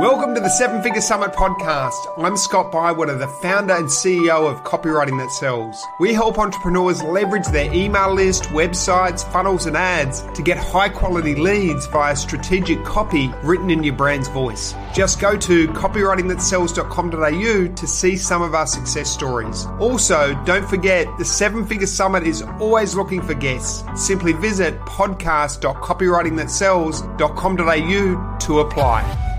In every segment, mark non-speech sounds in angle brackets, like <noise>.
Welcome to the Seven Figure Summit podcast. I'm Scott Bywater, the founder and CEO of Copywriting That Sells. We help entrepreneurs leverage their email list, websites, funnels, and ads to get high quality leads via strategic copy written in your brand's voice. Just go to copywritingthatsells.com.au to see some of our success stories. Also, don't forget the Seven Figure Summit is always looking for guests. Simply visit podcast.copywritingthatsells.com.au to apply.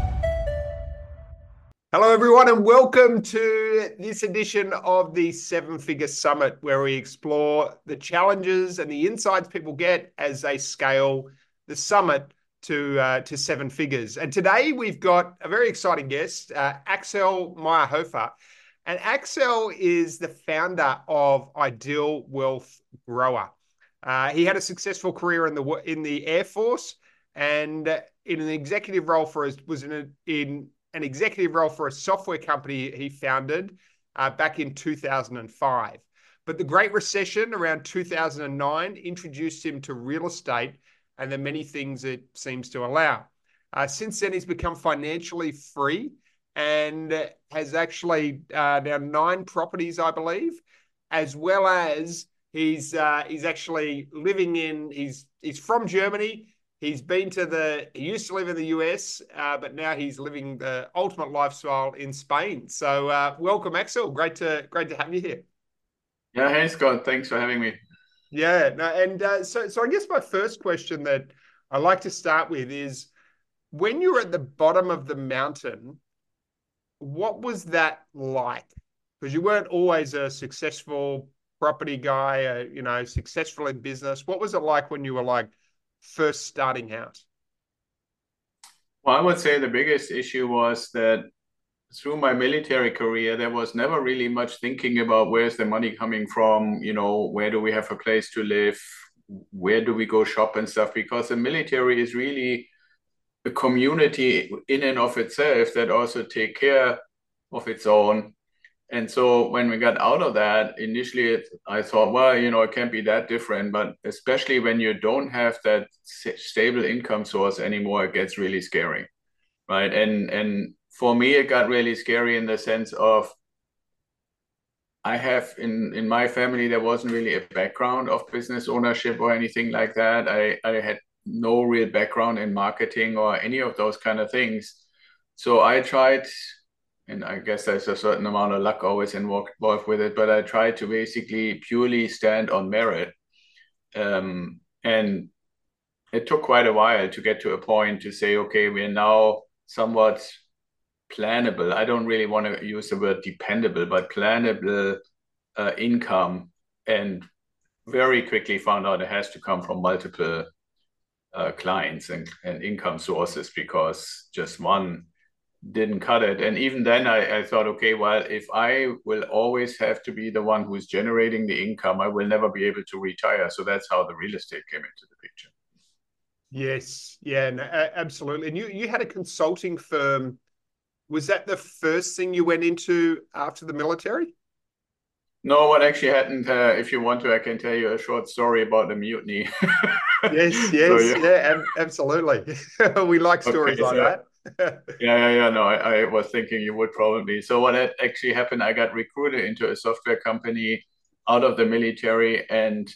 Hello, everyone, and welcome to this edition of the Seven Figure Summit, where we explore the challenges and the insights people get as they scale the summit to uh, to seven figures. And today we've got a very exciting guest, uh, Axel Meierhoefer. And Axel is the founder of Ideal Wealth Grower. Uh, he had a successful career in the in the Air Force and in an executive role for was in a, in an executive role for a software company he founded uh, back in 2005. But the Great Recession around 2009 introduced him to real estate and the many things it seems to allow. Uh, since then, he's become financially free and has actually uh, now nine properties, I believe, as well as he's uh, he's actually living in he's he's from Germany He's been to the. He used to live in the US, uh, but now he's living the ultimate lifestyle in Spain. So, uh, welcome, Axel. Great to great to have you here. Yeah, hey Scott. Thanks for having me. Yeah, no, and uh, so so I guess my first question that I like to start with is when you're at the bottom of the mountain, what was that like? Because you weren't always a successful property guy, uh, you know, successful in business. What was it like when you were like first starting out? Well, I would say the biggest issue was that through my military career, there was never really much thinking about where's the money coming from, you know, where do we have a place to live, where do we go shop and stuff, because the military is really a community in and of itself that also take care of its own and so when we got out of that initially it, i thought well you know it can't be that different. But especially when you don't have that stable income source anymore it gets really scary right? And and for me it got really scary in the sense of i have in in my family there wasn't really a background of business ownership or anything like that. I i had no real background in marketing or any of those kind of things. So i tried and I guess there's a certain amount of luck always involved with it. But I try to basically purely stand on merit, um, and it took quite a while to get to a point to say, okay, we're now somewhat plannable. I don't really want to use the word dependable, but plannable uh, income, and very quickly found out it has to come from multiple uh, clients and, and income sources because just one didn't cut it. And even then, I, I thought, okay, well, if I will always have to be the one who's generating the income, I will never be able to retire. So that's how the real estate came into the picture. Yes, yeah, no, absolutely. And you you had a consulting firm. Was that the first thing you went into after the military? No, what actually happened, uh, if you want to, I can tell you a short story about the mutiny. yes, <laughs> yes, so, yeah. yeah, absolutely. <laughs> we like stories okay, like so, that yeah, yeah, yeah. No, I, I was thinking you would probably. So what had actually happened, I got recruited into a software company out of the military, and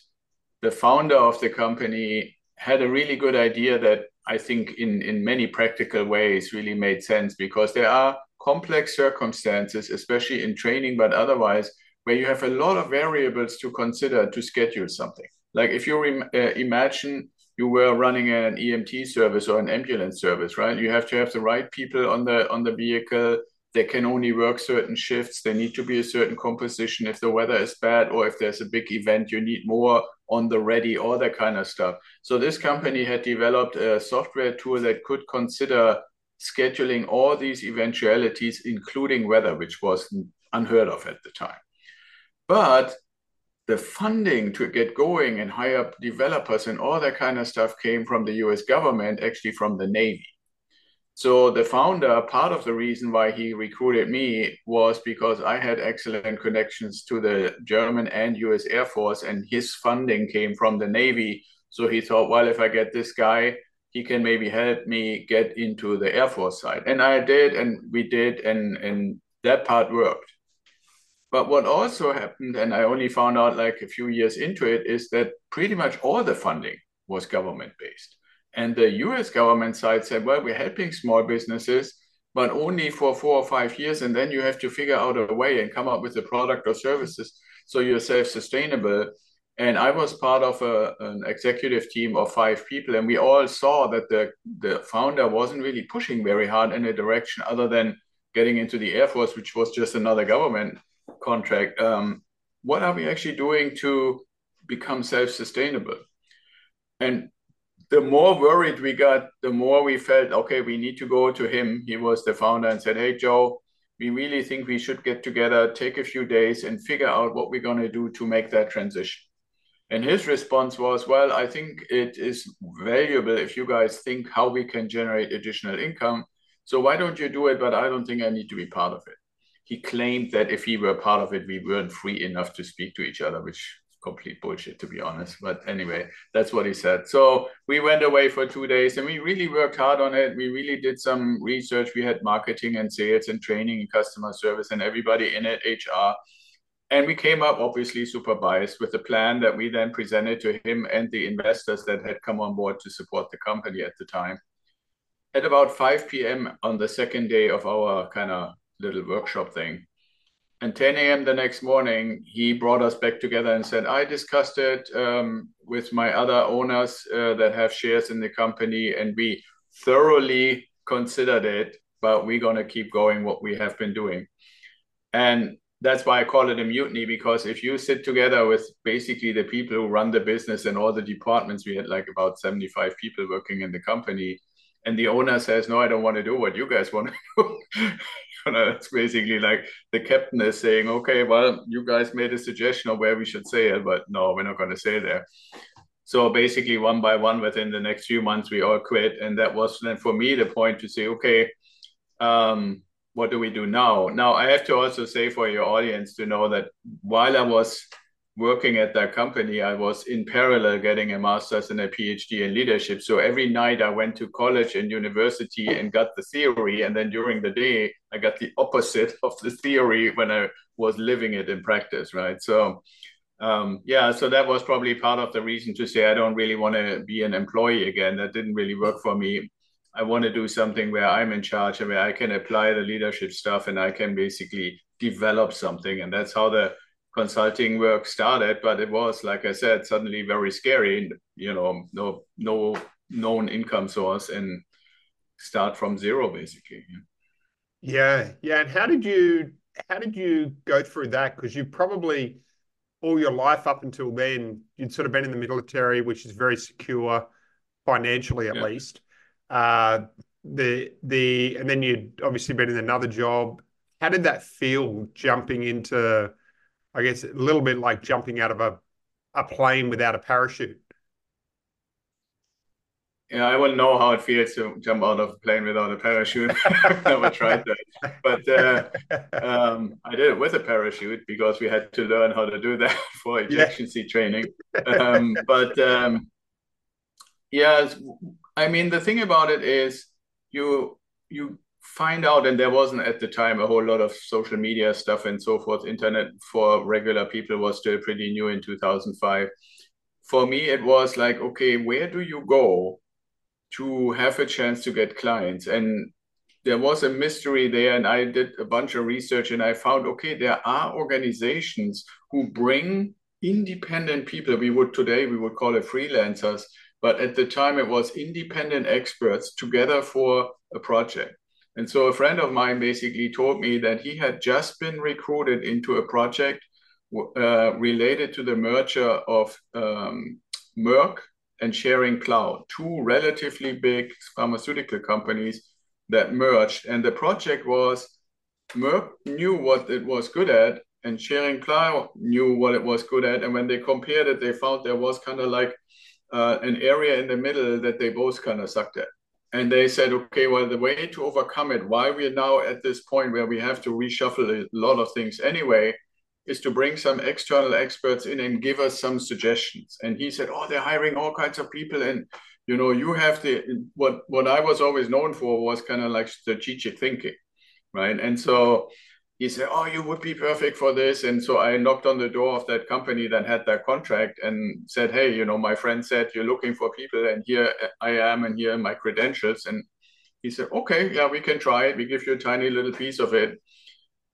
the founder of the company had a really good idea that I think in in many practical ways really made sense because there are complex circumstances, especially in training, but otherwise, where you have a lot of variables to consider to schedule something. Like if you re- uh, imagine you were running an EMT service or an ambulance service, right? You have to have the right people on the on the vehicle. They can only work certain shifts. They need to be a certain composition. If the weather is bad or if there's a big event, you need more on the ready, all that kind of stuff. So this company had developed a software tool that could consider scheduling all these eventualities, including weather, which was unheard of at the time. But the funding to get going and hire developers and all that kind of stuff came from the US government, actually from the Navy. So the founder, part of the reason why he recruited me was because I had excellent connections to the German and US Air Force, and his funding came from the Navy. So he thought, well, if I get this guy, he can maybe help me get into the Air Force side. And I did, and we did, and, and that part worked. But what also happened, and I only found out like a few years into it, is that pretty much all the funding was government based. And the US government side said, well, we're helping small businesses, but only for four or five years. And then you have to figure out a way and come up with a product or services so you're self sustainable and I was part of a, an executive team of five people, and we all saw that the the founder wasn't really pushing very hard in a direction other than getting into the Air Force, which was just another government contract. Um, what are we actually doing to become self-sustainable? And the more worried we got, the more we felt, okay, we need to go to him. He was the founder and said, hey, Joe, we really think we should get together, take a few days, and figure out what we're going to do to make that transition. And his response was, Well, I think it is valuable if you guys think how we can generate additional income. So why don't you do it? But I don't think I need to be part of it. He claimed that if he were part of it, we weren't free enough to speak to each other, which is complete bullshit, to be honest. But anyway, that's what he said. So we went away for two days and we really worked hard on it. We really did some research. We had marketing and sales and training and customer service and everybody in it, HR and we came up obviously super biased with a plan that we then presented to him and the investors that had come on board to support the company at the time. At about 5 p.m. on the second day of our kind of little workshop thing, and 10 a.m. the next morning, he brought us back together and said, I discussed it um, with my other owners uh, that have shares in the company, and we thoroughly considered it, but we're going to keep going what we have been doing. And that's why I call it a mutiny because if you sit together with basically the people who run the business and all the departments, we had like about 75 people working in the company, and the owner says, No, I don't want to do what you guys want to do. <laughs> you know, that's basically like the captain is saying, Okay, well, you guys made a suggestion of where we should sail, but no, we're not going to sail there. So basically, one by one, within the next few months, we all quit. And that was then for me the point to say, Okay, um, what do we do now? Now, I have to also say for your audience to know that while I was working at that company, I was in parallel getting a master's and a PhD in leadership. So every night I went to college and university and got the theory. And then during the day, I got the opposite <laughs> of the theory when I was living it in practice, right? So, um, yeah, so that was probably part of the reason to say I don't really want to be an employee again. That didn't really work for me. I want to do something where I'm in charge and where I can apply the leadership stuff and I can basically develop something. And that's how the consulting work started. But it was, like I said, suddenly very scary. You know, no no known income source and start from zero basically. Yeah, yeah. And how did you how did you go through that? Because you probably all your life up until then, you'd sort of been in the military, which is very secure financially at yeah. least. Uh, the the and then you'd obviously been in another job. How did that feel jumping into, I guess, a little bit like jumping out of a, a plane without a parachute? Yeah, I wouldn't know how it feels to jump out of a plane without a parachute. I've <laughs> never tried that. But uh, <laughs> um, I did it with a parachute because we had to learn how to do that <laughs> for ejection yeah. seat training. Um, but um, yeah, I mean, the thing about it is you you find out, and there wasn't at the time a whole lot of social media stuff and so forth. Internet for regular people was still pretty new in 2005. For me, it was like, okay, where do you go to have a chance to get clients? And there was a mystery there, and I did a bunch of research, and I found, okay, there are organizations who bring independent people. We would today we would call it freelancers but at the time it was independent experts together for a project. And so a friend of mine basically told me that he had just been recruited into a project uh, related to the merger of um, Merck and Schering-Plough, two relatively big pharmaceutical companies that merged. And the project was Merck knew what it was good at, and Schering-Plough knew what it was good at. And when they compared it, they found there was kind of like uh, an area in the middle that they both kind of sucked at. And they said, okay, well, the way to overcome it, why we're now at this point where we have to reshuffle a lot of things anyway, is to bring some external experts in and give us some suggestions. And he said, oh, they're hiring all kinds of people and you know, you have the what what I was always known for was kind of like strategic thinking, right? And so he said, "Oh, you would be perfect for this." And so I knocked on the door of that company that had that contract and said, "Hey, you know, my friend said you're looking for people, and here I am, and here are my credentials." And he said, "Okay, yeah, we can try it. We give you a tiny little piece of it."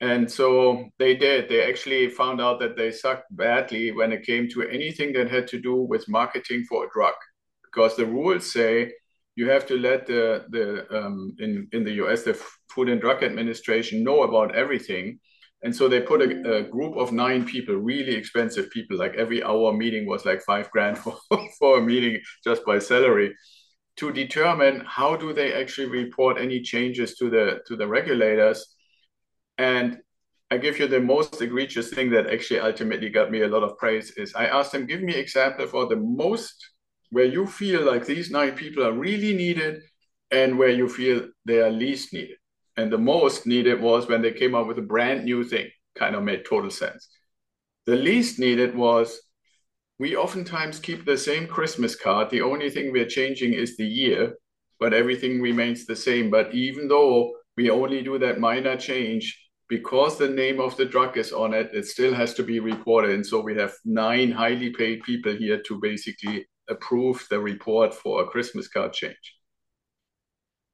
And so they did. They actually found out that they sucked badly when it came to anything that had to do with marketing for a drug because the rules say you have to let the the um, in in the US the Food and Drug Administration know about everything, and so they put a, a, group of nine people, really expensive people. Like every hour meeting was like five grand <laughs> for for a meeting just by salary, to determine how do they actually report any changes to the to the regulators, and. I give you the most egregious thing that actually ultimately got me a lot of praise is I asked them, give me example for the most where you feel like these nine people are really needed and where you feel they are least needed. And the most needed was when they came up with a brand new thing, kind of made total sense. The least needed was we oftentimes keep the same Christmas card. The only thing we're changing is the year, but everything remains the same. But even though we only do that minor change, because the name of the drug is on it, it still has to be reported. And so we have nine highly paid people here to basically approve the report for a Christmas card change.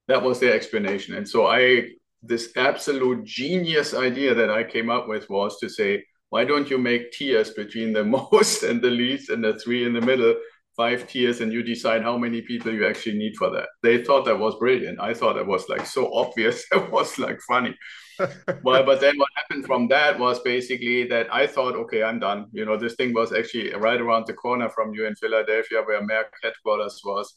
That was their explanation. And so I, this absolute genius idea that I came up with was to say, why don't you make tiers between the <laughs> most and the least and the three in the middle, five tiers, and you decide how many people you actually need for that. They thought that was brilliant. I thought that was like so obvious. <laughs> it was like funny well, but then what happened from that was basically that I thought, okay, I'm done. You know, this thing was actually right around the corner from you in Philadelphia, where Merck headquarters was.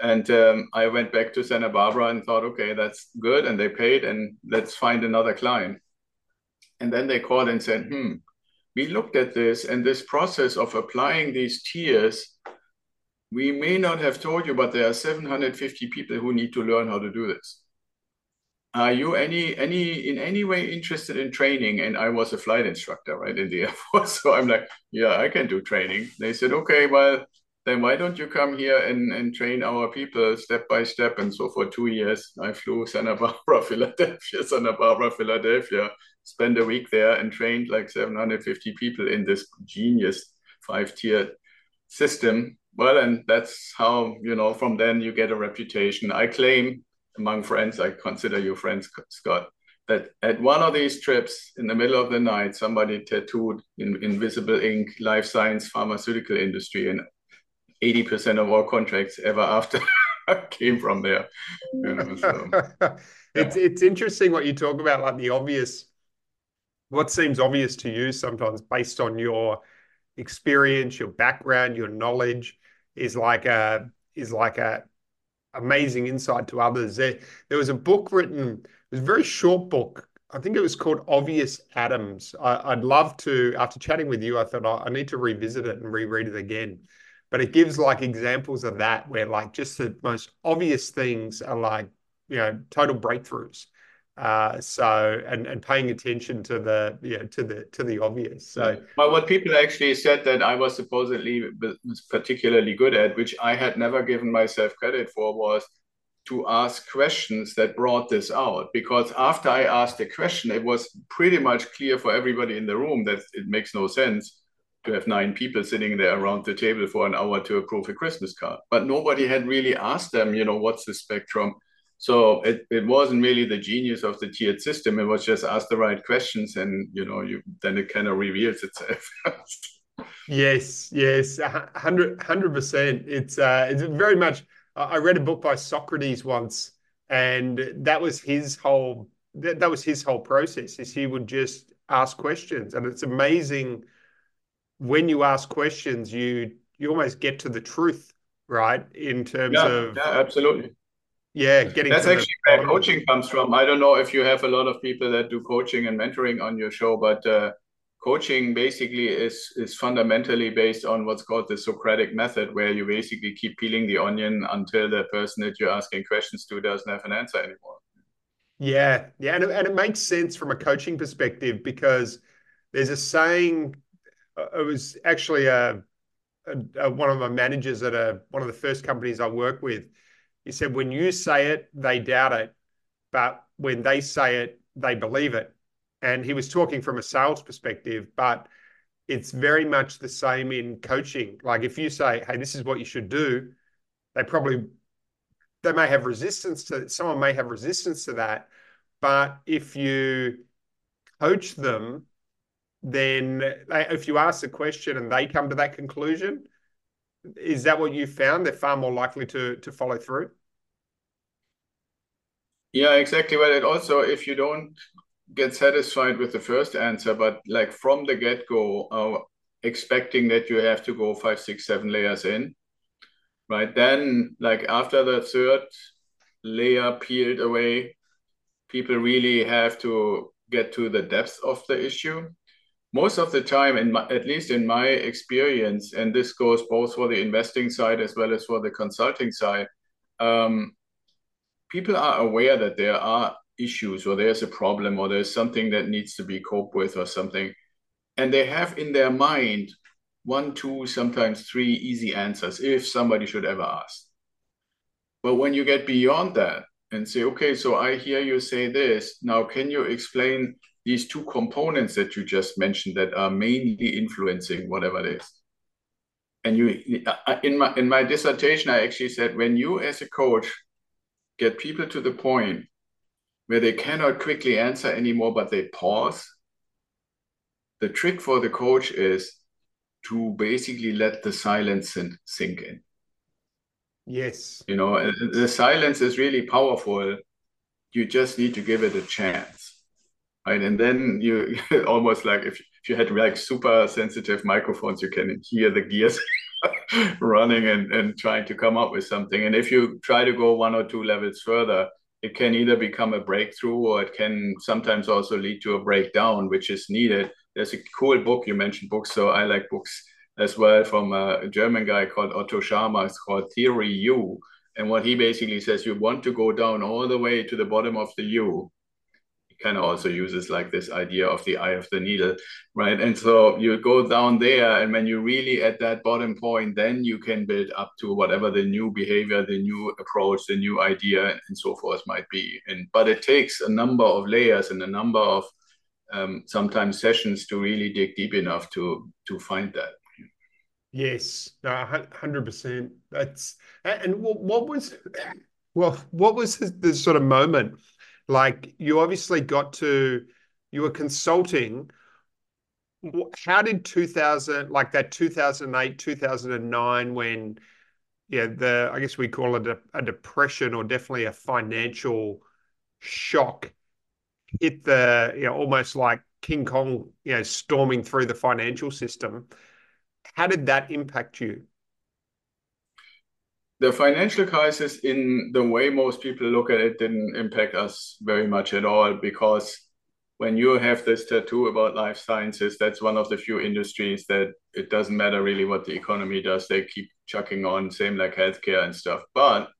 And um, I went back to Santa Barbara and thought, okay, that's good. And they paid, and let's find another client. And then they called and said, hmm, we looked at this and this process of applying these tiers. We may not have told you, but there are 750 people who need to learn how to do this are you any any in any way interested in training? And i was a flight instructor right in the <laughs> air force. So i'm like yeah i can do training. They said okay well then why don't you come here and, and train our people step by step? And so for two years i flew santa barbara <laughs> philadelphia santa barbara philadelphia spent a week there and trained like 750 people in this genius five tier system. Well and that's how you know from then you get a reputation. I claim among friends, I consider you friends, Scott, that at one of these trips in the middle of the night, somebody tattooed in invisible ink life science pharmaceutical industry, and 80% of all contracts ever after <laughs> came from there. You know, so, <laughs> it's it's interesting what you talk about, like the obvious, what seems obvious to you sometimes based on your experience, your background, your knowledge, is like a is like a amazing insight to others. There, there was a book written, it was a very short book. I think it was called Obvious Adams. I, would love to, after chatting with you, I thought oh, I need to revisit it and reread it again. But it gives like examples of that where like just the most obvious things are like, you know, total breakthroughs. Uh, so and and paying attention to the yeah to the to the obvious. So, but what people actually said that I was supposedly particularly good at, which I had never given myself credit for, was to ask questions that brought this out. Because after I asked a question, it was pretty much clear for everybody in the room that it makes no sense to have nine people sitting there around the table for an hour to approve a Christmas card. But nobody had really asked them, you know, what's the spectrum? So it, it wasn't really the genius of the tiered system. It was just ask the right questions and, you know, you then it kind of reveals itself. <laughs> yes, yes, 100 percent. It's uh, it's very much. I read a book by Socrates once, and that was his whole that, that was his whole process. Is he would just ask questions, and it's amazing when you ask questions, you you almost get to the truth, right? In terms yeah, of yeah, absolutely yeah, getting that's actually the... where coaching comes from. I don't know if you have a lot of people that do coaching and mentoring on your show, but uh, coaching basically is is fundamentally based on what's called the Socratic method, where you basically keep peeling the onion until the person that you're asking questions to doesn't have an answer anymore. Yeah, yeah, and it, and it makes sense from a coaching perspective because there's a saying. Uh, it was actually a uh, one of my managers at a one of the first companies I work with. He said, when you say it, they doubt it, but when they say it, they believe it. And he was talking from a sales perspective, but it's very much the same in coaching. Like if you say, "Hey, this is what you should do," they probably they may have resistance to someone may have resistance to that, but if you coach them, then if you ask the question and they come to that conclusion, is that what you found? They're far more likely to to follow through. Yeah, exactly. Well, it also if you don't get satisfied with the first answer, but like from the get go, uh, expecting that you have to go five, six, seven layers in, right? Then, like after the third layer peeled away, people really have to get to the depth of the issue. Most of the time, in my, at least in my experience, and this goes both for the investing side as well as for the consulting side, um, people are aware that there are issues or there's a problem or there's something that needs to be coped with or something and they have in their mind one two sometimes three easy answers if somebody should ever ask. But when you get beyond that and say okay so i hear you say this. Now can you explain these two components that you just mentioned that are mainly influencing whatever it is and you in my in my dissertation i actually said when you as a coach get people to the point where they cannot quickly answer anymore, but they pause. The trick for the coach is to basically let the silence sink in. Yes. You know, the silence is really powerful. You just need to give it a chance. Right. And then you <laughs> almost like if, if you had like super sensitive microphones, you can hear the gears <laughs> running and, and trying to come up with something. And if you try to go one or two levels further, it can either become a breakthrough or it can sometimes also lead to a breakdown, which is needed. There's a cool book, you mentioned books, so I like books as well from a German guy called Otto Scharmer. It's called Theory U. And what he basically says, you want to go down all the way to the bottom of the U kind of also uses like this idea of the eye of the needle, right? And so you go down there, and when you really at that bottom point, then you can build up to whatever the new behavior, the new approach, the new idea, and so forth might be. And but it takes a number of layers and a number of um, sometimes sessions to really dig deep enough to to find that. Yes, hundred percent. That's and what was well, what was the sort of moment like you obviously got to, you were consulting. How did 2000, like that 2008, 2009, when, yeah, the, I guess we call it a, a depression or definitely a financial shock hit the, you know, almost like King Kong, you know, storming through the financial system. How did that impact you? The financial crisis, in the way most people look at it, didn't impact us very much at all because when you have this tattoo about life sciences, that's one of the few industries that it doesn't matter really what the economy does. They keep chucking on, same like healthcare and stuff. But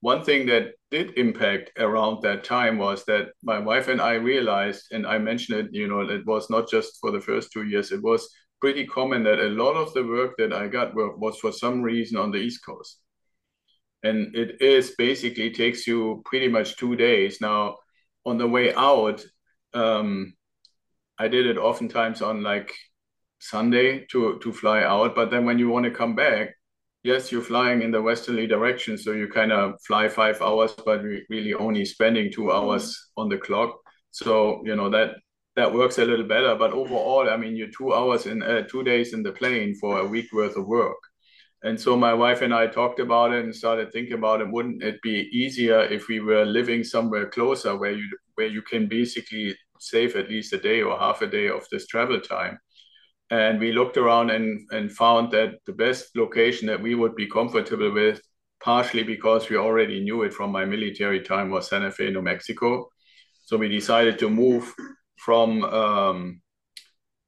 one thing that did impact around that time was that my wife and I realized, and I mentioned it, you know, it was not just for the first two years, it was pretty common that a lot of the work that I got was for some reason on the East Coast and it is basically takes you pretty much two days. Now, on the way out, um, I did it oftentimes on like Sunday to to fly out, but then when you want to come back, yes, you're flying in the westerly direction, so you kind of fly five hours, but re- really only spending two hours mm-hmm. on the clock. So you know that that works a little better. But overall, I mean, you're two hours in uh, two days in the plane for a week worth of work. And so my wife and I talked about it and started thinking about it. Wouldn't it be easier if we were living somewhere closer where you where you can basically save at least a day or half a day of this travel time? And we looked around and, and found that the best location that we would be comfortable with, partially because we already knew it from my military time, was Santa Fe, New Mexico. So we decided to move from um,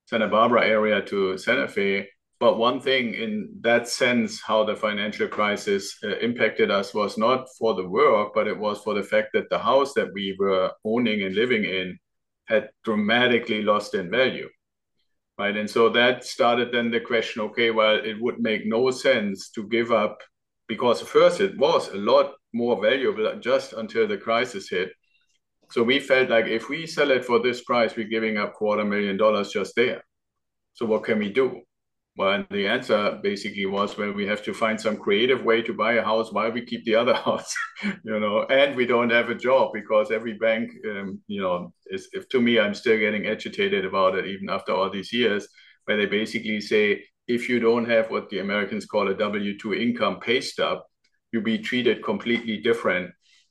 Santa Barbara area to Santa Fe but one thing in that sense, how the financial crisis uh, impacted us was not for the work, but it was for the fact that the house that we were owning and living in had dramatically lost in value. right? And so that started then the question, okay, well, it would make no sense to give up because first it was a lot more valuable just until the crisis hit. So we felt like if we sell it for this price, we're giving up quarter million dollars just there. So what can we do? Well, the answer basically was, well, we have to find some creative way to buy a house while we keep the <laughs> other house, you know, and we don't have a job because every bank, um, you know, is, if to me, I'm still getting agitated about it even after all these years, where they basically say, if you don't have what the Americans call a W-2 income pay stub, you'll be treated completely different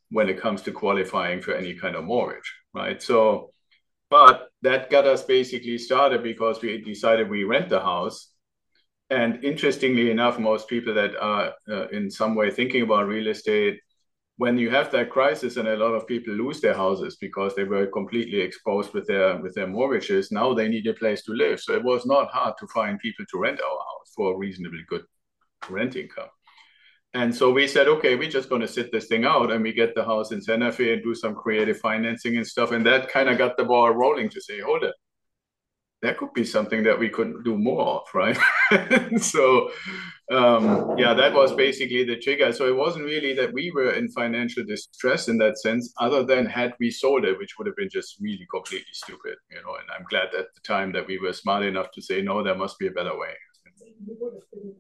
when it comes to qualifying for any kind of mortgage, right? So, but that got us basically started because we decided we rent the house and interestingly enough, most people that are uh, in some way thinking about real estate, when you have that crisis and a lot of people lose their houses because they were completely exposed with their with their mortgages, now they need a place to live. So it was not hard to find people to rent our house for a reasonably good rent income. And so we said, okay, we're just going to sit this thing out and we get the house in Santa Fe and do some creative financing and stuff. And that kind of got the ball rolling to say, hold it, that could be something that we could do more of, right? <laughs> so, um, yeah, that was basically the trigger. So it wasn't really that we were in financial distress in that sense, other than had we sold it, which would have been just really completely stupid, you know. And I'm glad at the time that we were smart enough to say, no, there must be a better way.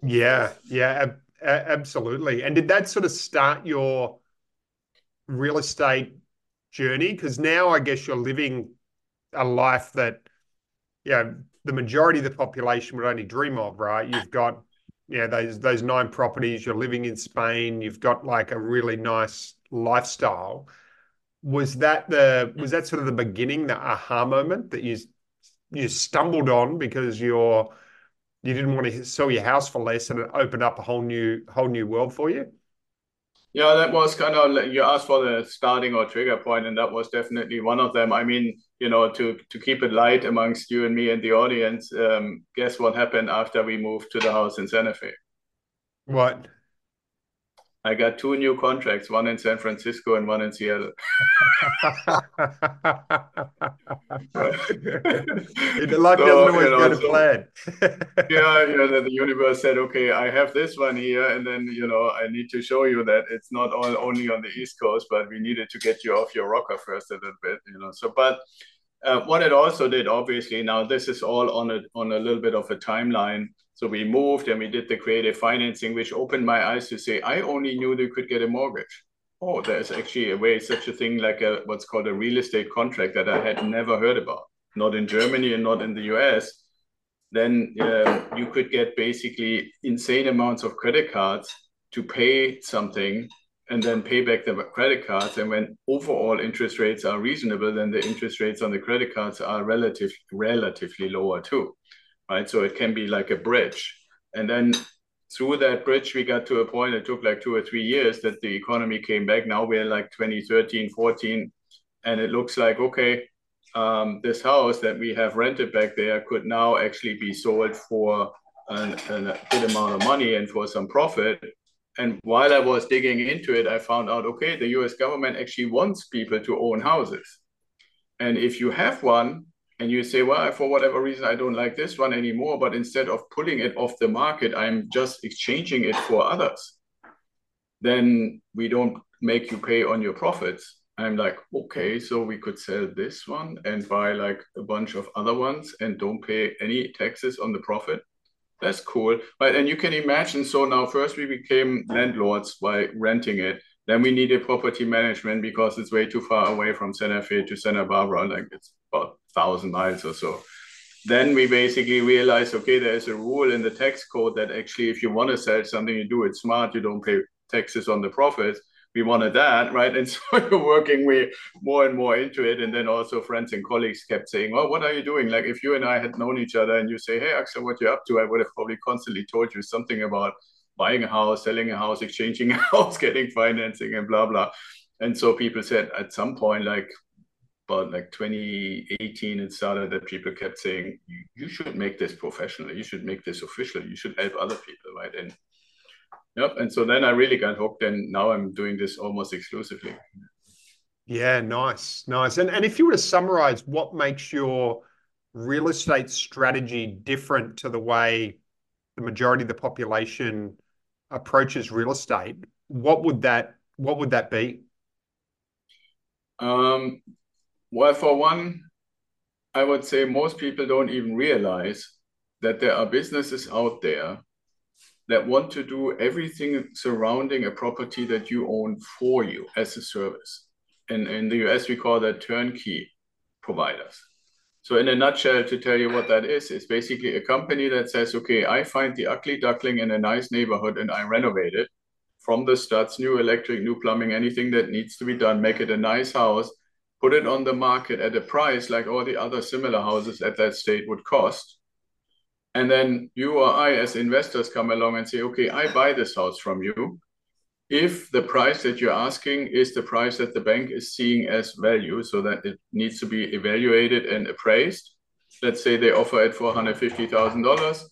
Yeah, yeah, ab- absolutely. And did that sort of start your real estate journey? Because now I guess you're living a life that yeah, the majority of the population would only dream of, right? You've got yeah, those those nine properties, you're living in Spain, you've got like a really nice lifestyle. Was that the was that sort of the beginning, the aha moment that you you stumbled on because you're you didn't want to sell your house for less and it opened up a whole new whole new world for you? Yeah, that was kind of you asked for the starting or trigger point, and that was definitely one of them. I mean, you know, to to keep it light amongst you and me and the audience, um, guess what happened after we moved to the house in Santa Fe? What? I got two new contracts, one in San Francisco and one in Seattle. <laughs> <laughs> the luck so, doesn't always you know, so, plan. <laughs> yeah, yeah. The, the universe said, "Okay, I have this one here, and then you know I need to show you that it's not all only on the East Coast, but we needed to get you off your rocker first a little bit, you know." So, but uh, what it also did, obviously, now this is all on a on a little bit of a timeline so we moved and we did the creative financing, which opened my eyes to say, I only knew they could get a mortgage. Oh, there's actually a way, such a thing like a what's called a real estate contract that I had never heard about, not in Germany and not in the US. Then uh, you could get basically insane amounts of credit cards to pay something and then pay back the credit cards. And when overall interest rates are reasonable, then the interest rates on the credit cards are relative, relatively lower too right? So it can be like a bridge. And then through that bridge, we got to a point, it took like two or three years that the economy came back. Now we're like 2013, 14, and it looks like, okay, um, this house that we have rented back there could now actually be sold for an, an, a good amount of money and for some profit. And while I was digging into it, I found out, okay, the US government actually wants people to own houses. And if you have one, and you say, well, for whatever reason, I don't like this one anymore, but instead of pulling it off the market, I'm just exchanging it for others, then we don't make you pay on your profits. I'm like, okay, so we could sell this one and buy like a bunch of other ones and don't pay any taxes on the profit. That's cool. But and you can imagine, so now first we became landlords by renting it. Then we needed property management because it's way too far away from Santa Fe to Santa Barbara. Like it's about thousand miles or so. Then we basically realized, okay, there's a rule in the tax code that actually, if you want to sell something, you do it smart. You don't pay taxes on the profits. We wanted that, right? And <laughs> so you're working way more and more into it. And then also friends and colleagues kept saying, well, what are you doing? Like if you and I had known each other and you say, hey, Axel, what you're up to? I would have probably constantly told you something about buying a house, selling a house, exchanging a <laughs> house, getting financing and blah, blah. And so people said at some point, like, about like 2018 it started that people kept saying you should make this professional you should make this official you should help other people right and yep and so then i really got hooked and now i'm doing this almost exclusively yeah nice nice and, and if you were to summarize what makes your real estate strategy different to the way the majority of the population approaches real estate, what would that what would that be? Um, well, for one, I would say most people don't even realize that there are businesses out there that want to do everything surrounding a property that you own for you as a service. And in the US, we call that turnkey providers. So, in a nutshell, to tell you what that is, it's basically a company that says, okay, I find the ugly duckling in a nice neighborhood and I renovate it from the studs, new electric, new plumbing, anything that needs to be done, make it a nice house, put it on the market at a price like all the other similar houses at that state would cost. And then you or I, as investors, come along and say, okay, I buy this house from you. If the price that you're asking is the price that the bank is seeing as value, so that it needs to be evaluated and appraised, let's say they offer it for $150,000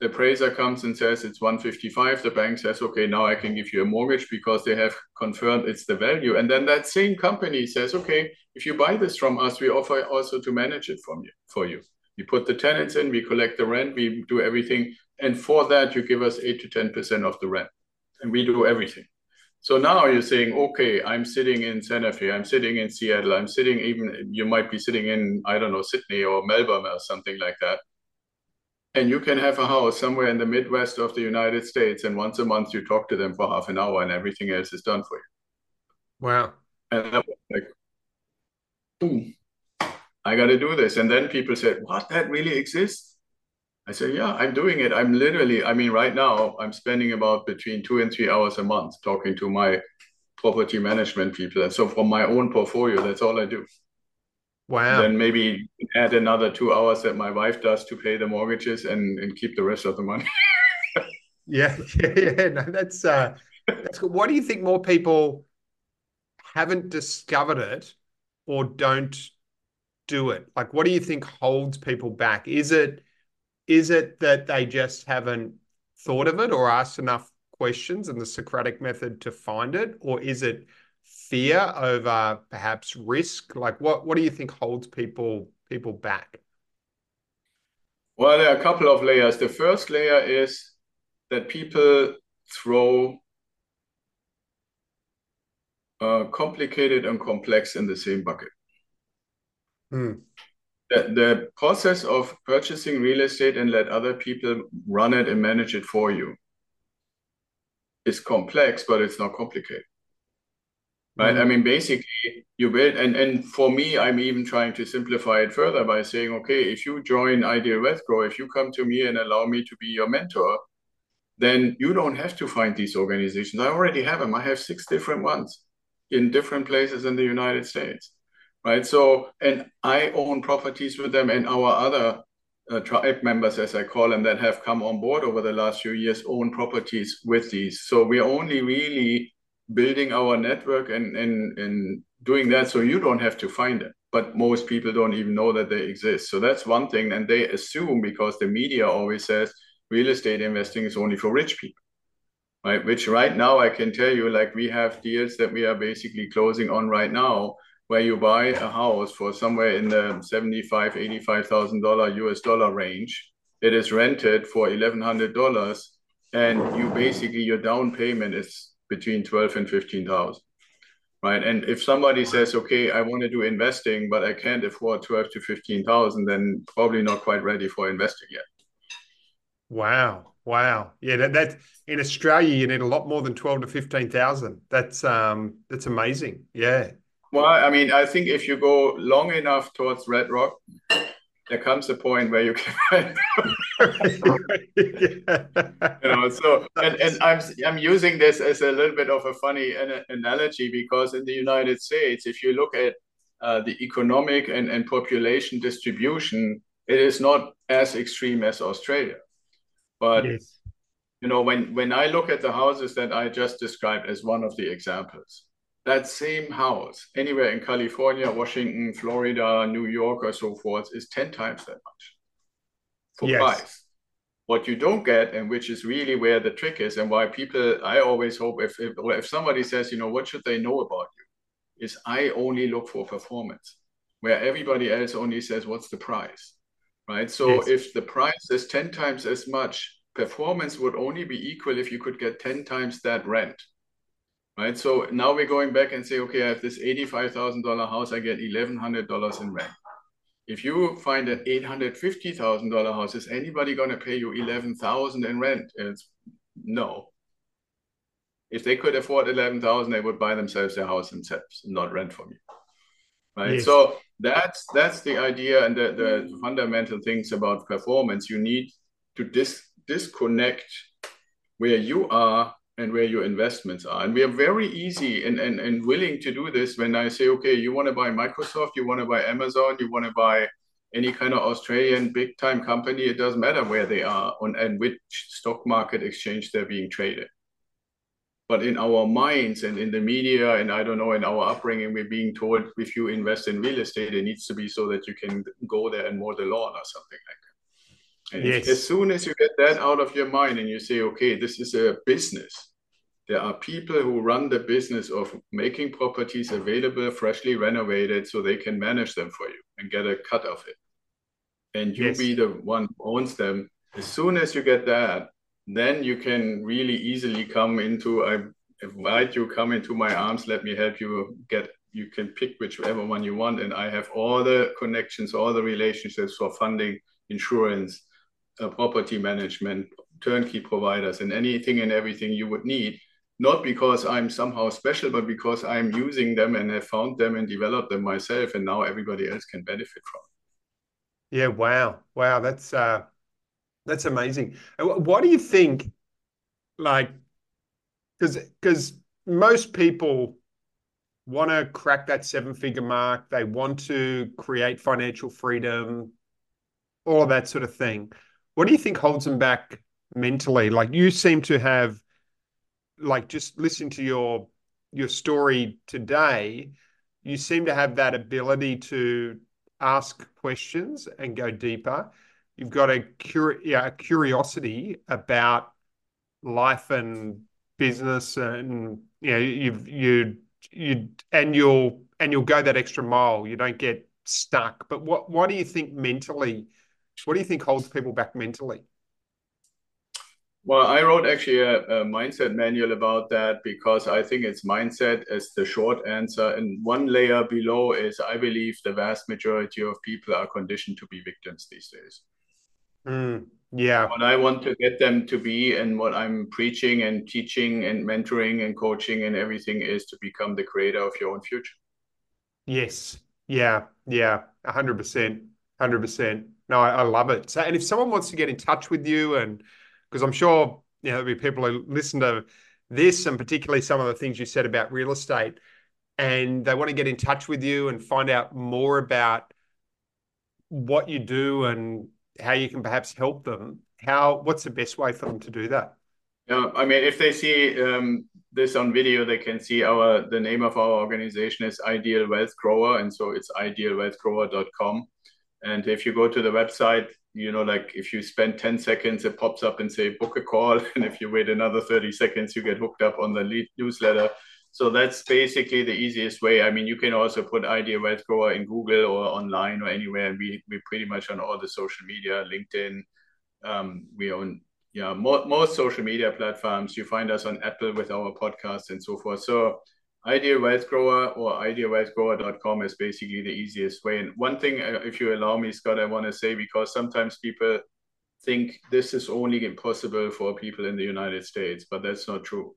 the appraiser comes and says it's 155 the bank says okay now i can give you a mortgage because they have confirmed it's the value and then that same company says okay if you buy this from us we offer also to manage it from you for you we put the tenants in we collect the rent we do everything and for that you give us 8 to 10 percent of the rent and we do everything so now you're saying okay i'm sitting in santa fe i'm sitting in seattle i'm sitting even you might be sitting in i don't know sydney or melbourne or something like that and you can have a house somewhere in the Midwest of the United States, and once a month you talk to them for half an hour, and everything else is done for you. Wow! And I was like, boom, I got to do this. And then people said, "What? That really exists?" I said, "Yeah, I'm doing it. I'm literally. I mean, right now I'm spending about between two and three hours a month talking to my property management people. And so from my own portfolio, that's all I do." Wow. Then maybe add another two hours that my wife does to pay the mortgages and, and keep the rest of the money. <laughs> yeah, yeah, yeah. No, that's uh, that's. Why do you think more people haven't discovered it or don't do it? Like, what do you think holds people back? Is it is it that they just haven't thought of it or asked enough questions in the Socratic method to find it, or is it fear over perhaps risk? Like what what do you think holds people people back? Well, there are a couple of layers. The first layer is that people throw uh, complicated and complex in the same bucket. Hmm. The, the process of purchasing real estate and let other people run it and manage it for you is complex, but it's not complicated right? Mm-hmm. I mean, basically, you build, and and for me, I'm even trying to simplify it further by saying, okay, if you join Ideal Wealth Grow, if you come to me and allow me to be your mentor, then you don't have to find these organizations. I already have them. I have six different ones in different places in the United States, right? So, and I own properties with them, and our other uh, tribe members, as I call them, that have come on board over the last few years, own properties with these. So we are only really building our network and, and, and doing that so you don't have to find it. But most people don't even know that they exist. So that's one thing. And they assume because the media always says real estate investing is only for rich people. Right, which right now I can tell you, like we have deals that we are basically closing on right now, where you buy a house for somewhere in the seventy-five, eighty-five thousand dollar US dollar range. It is rented for eleven hundred dollars, and you basically your down payment is between 12 and 15,000 right? And if somebody says okay i want to do investing but i can't afford 12 to 15,000 then probably not quite ready for investing yet. Wow wow. Yeah that, that in australia you need a lot more than 12 to 15,000 that's um that's amazing. Yeah well i mean i think if you go long enough towards red rock there comes a point where you can <laughs> <laughs> you know so and, and i'm i'm using this as a little bit of a funny analogy because in the united states if you look at uh, the economic and, and population distribution it is not as extreme as australia but yes. you know when when i look at the houses that i just described as one of the examples that same house anywhere in California, Washington, Florida, New York, or so forth is 10 times that much for yes. price. What you don't get, and which is really where the trick is, and why people, I always hope if, if, if somebody says, you know, what should they know about you? Is I only look for performance, where everybody else only says, what's the price? right? So yes. if the price is 10 times as much, performance would only be equal if you could get 10 times that rent, right? So now we're going back and say, okay, I have this $85,000 house, I get $1,100 in rent. If you find an $850,000 house, is anybody going to pay you 11,000 in rent? It's no. If they could afford 11,000, they would buy themselves a house themselves, not rent from you. Right. Yes. So that's that's the idea and the, the fundamental things about performance. You need to dis disconnect where you are and where your investments are. And we are very easy and, and, and willing to do this when I say, okay, you want to buy Microsoft, you want to buy Amazon, you want to buy any kind of Australian big time company, it doesn't matter where they are on and which stock market exchange they're being traded. But in our minds and in the media, and I don't know, in our upbringing, we're being told if you invest in real estate, it needs to be so that you can go there and mow the lawn or something like that. And yes. as soon as you get that out of your mind and you say, okay, this is a business, there are people who run the business of making properties available, freshly renovated, so they can manage them for you and get a cut of it. And you yes. be the one who owns them. As soon as you get that, then you can really easily come into I invite you, come into my arms, let me help you get you can pick whichever one you want. And I have all the connections, all the relationships for funding, insurance, uh, property management, turnkey providers, and anything and everything you would need not because I'm somehow special, but because I'm using them and have found them and developed them myself, and now everybody else can benefit from. Yeah, wow, wow, that's uh, that's amazing. What do you think? Like, because because most people want to crack that seven figure mark, they want to create financial freedom, all of that sort of thing. What do you think holds them back mentally? Like, you seem to have like just listening to your your story today, you seem to have that ability to ask questions and go deeper. You've got a, curi- yeah, a curiosity about life and business, and you know you've you you and you'll and you'll go that extra mile. You don't get stuck. But what what do you think mentally? What do you think holds people back mentally? Well, I wrote actually a, a, mindset manual about that because I think it's mindset as the short answer. And one layer below is I believe the vast majority of people are conditioned to be victims these days. Mm, yeah. What I want to get them to be and what I'm preaching and teaching and mentoring and coaching and everything is to become the creator of your own future. Yes. Yeah. Yeah. 100%. 100%. No, I, I love it. So, and if someone wants to get in touch with you and, because I'm sure you know there'll be people who listen to this and particularly some of the things you said about real estate and they want to get in touch with you and find out more about what you do and how you can perhaps help them. How what's the best way for them to do that? Yeah i mean if they see um, this on video they can see our the name of our organization is ideal wealth grower and so it's idealwealthgrower.com and if you go to the website you know, like if you spend 10 seconds, it pops up and say book a call. <laughs> And if you wait another 30 seconds, you get hooked up on the lead newsletter. So that's basically the easiest way. I mean, you can also put Ideal Wealth Grower in Google or online or anywhere. And we, we're pretty much on all the social media, LinkedIn. Um, we own, yeah, mo- most social media platforms. You find us on Apple with our podcast and so forth. So Ideal Wealth Grower or idealwealthgrower.com is basically the easiest way. And one thing, uh, if you allow me, Scott, I want to say because sometimes people think this is only possible for people in the United States, but that's not true.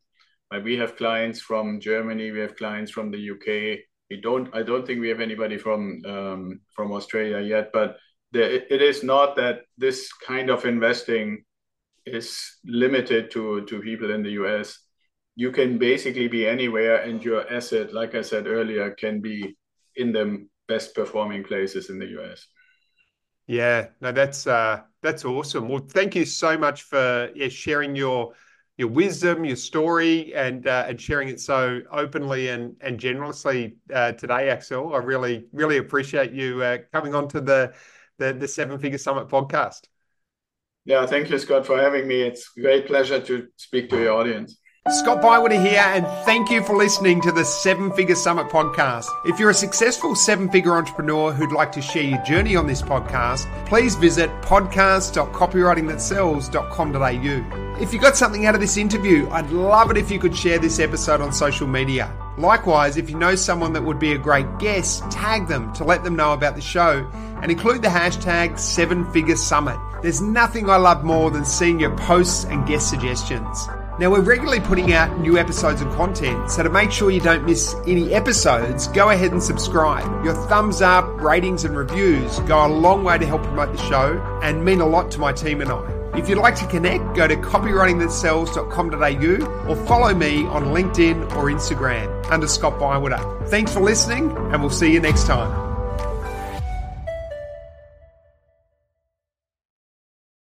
Like we have clients from Germany, we have clients from the UK. We don't. I don't think we have anybody from um, from Australia yet, but the, it is not that this kind of investing is limited to to people in the US you can basically be anywhere and your asset like i said earlier can be in the best performing places in the us yeah no that's uh that's awesome. Well thank you so much for yeah, sharing your your wisdom your story and uh, and sharing it so openly and and generously uh, today axel. I really really appreciate you uh, coming on to the the, the seven figure summit podcast. Yeah thank you scott for having me. It's a great pleasure to speak to your audience Scott Bywater here, and thank you for listening to the Seven Figure Summit podcast. If you're a successful seven figure entrepreneur who'd like to share your journey on this podcast, please visit podcast.copywritingthatsells.com.au. If you got something out of this interview, I'd love it if you could share this episode on social media. Likewise, if you know someone that would be a great guest, tag them to let them know about the show and include the hashtag Seven Figure Summit. There's nothing I love more than seeing your posts and guest suggestions. Now, we're regularly putting out new episodes and content, so to make sure you don't miss any episodes, go ahead and subscribe. Your thumbs up, ratings, and reviews go a long way to help promote the show and mean a lot to my team and I. If you'd like to connect, go to copywritingthatsells.com.au or follow me on LinkedIn or Instagram under Scott Bywater. Thanks for listening, and we'll see you next time.